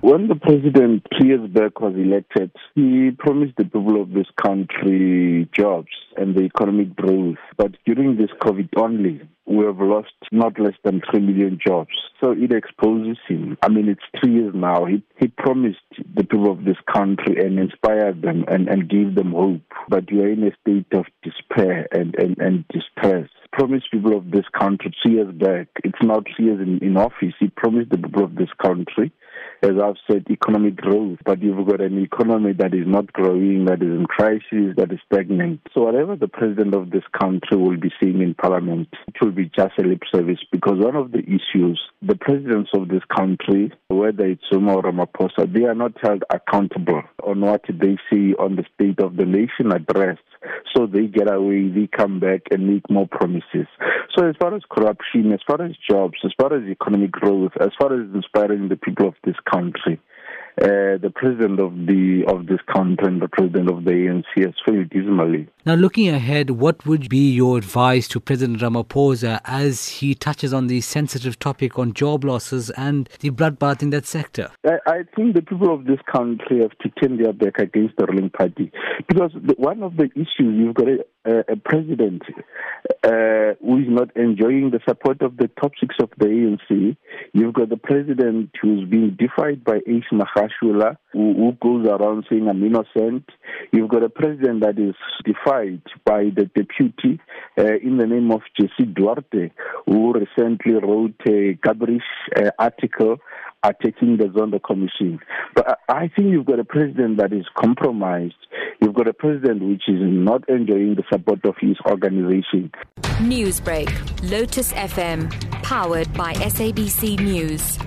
When the president three years back was elected, he promised the people of this country jobs and the economic growth. But during this COVID only, we have lost not less than 3 million jobs. So it exposes him. I mean, it's three years now. He, he promised the people of this country and inspired them and, and gave them hope. But we are in a state of despair and, and, and distress promised people of this country two years back. It's now two years in, in office. He promised the people of this country as I've said, economic growth, but you've got an economy that is not growing, that is in crisis, that is stagnant. So whatever the president of this country will be saying in parliament, it will be just a lip service because one of the issues, the presidents of this country, whether it's Zuma or Ramaphosa, they are not held accountable on what they say on the State of the Nation address. So they get away, they come back and make more promises. So as far as corruption, as far as jobs, as far as economic growth, as far as inspiring the people of this country, uh, the president of the of this country and the president of the ANC has failed dismally. Now, looking ahead, what would be your advice to President Ramaphosa as he touches on the sensitive topic on job losses and the bloodbath in that sector? I, think the people of this country have to turn their back against the ruling party because one of the issues you've got a, a president uh, who is not enjoying the support of the top six of the ANC. You've got the president who's being defied by Ace Magashule, who, who goes around saying, I'm innocent. You've got a president that is defied by the deputy uh, in the name of Jesse Duarte, who recently wrote a garbage uh, article attacking the Zondo Commission. But I think you've got a president that is compromised. You've got a president which is not enjoying the support of his organization. Newsbreak, Lotus FM, powered by SABC News.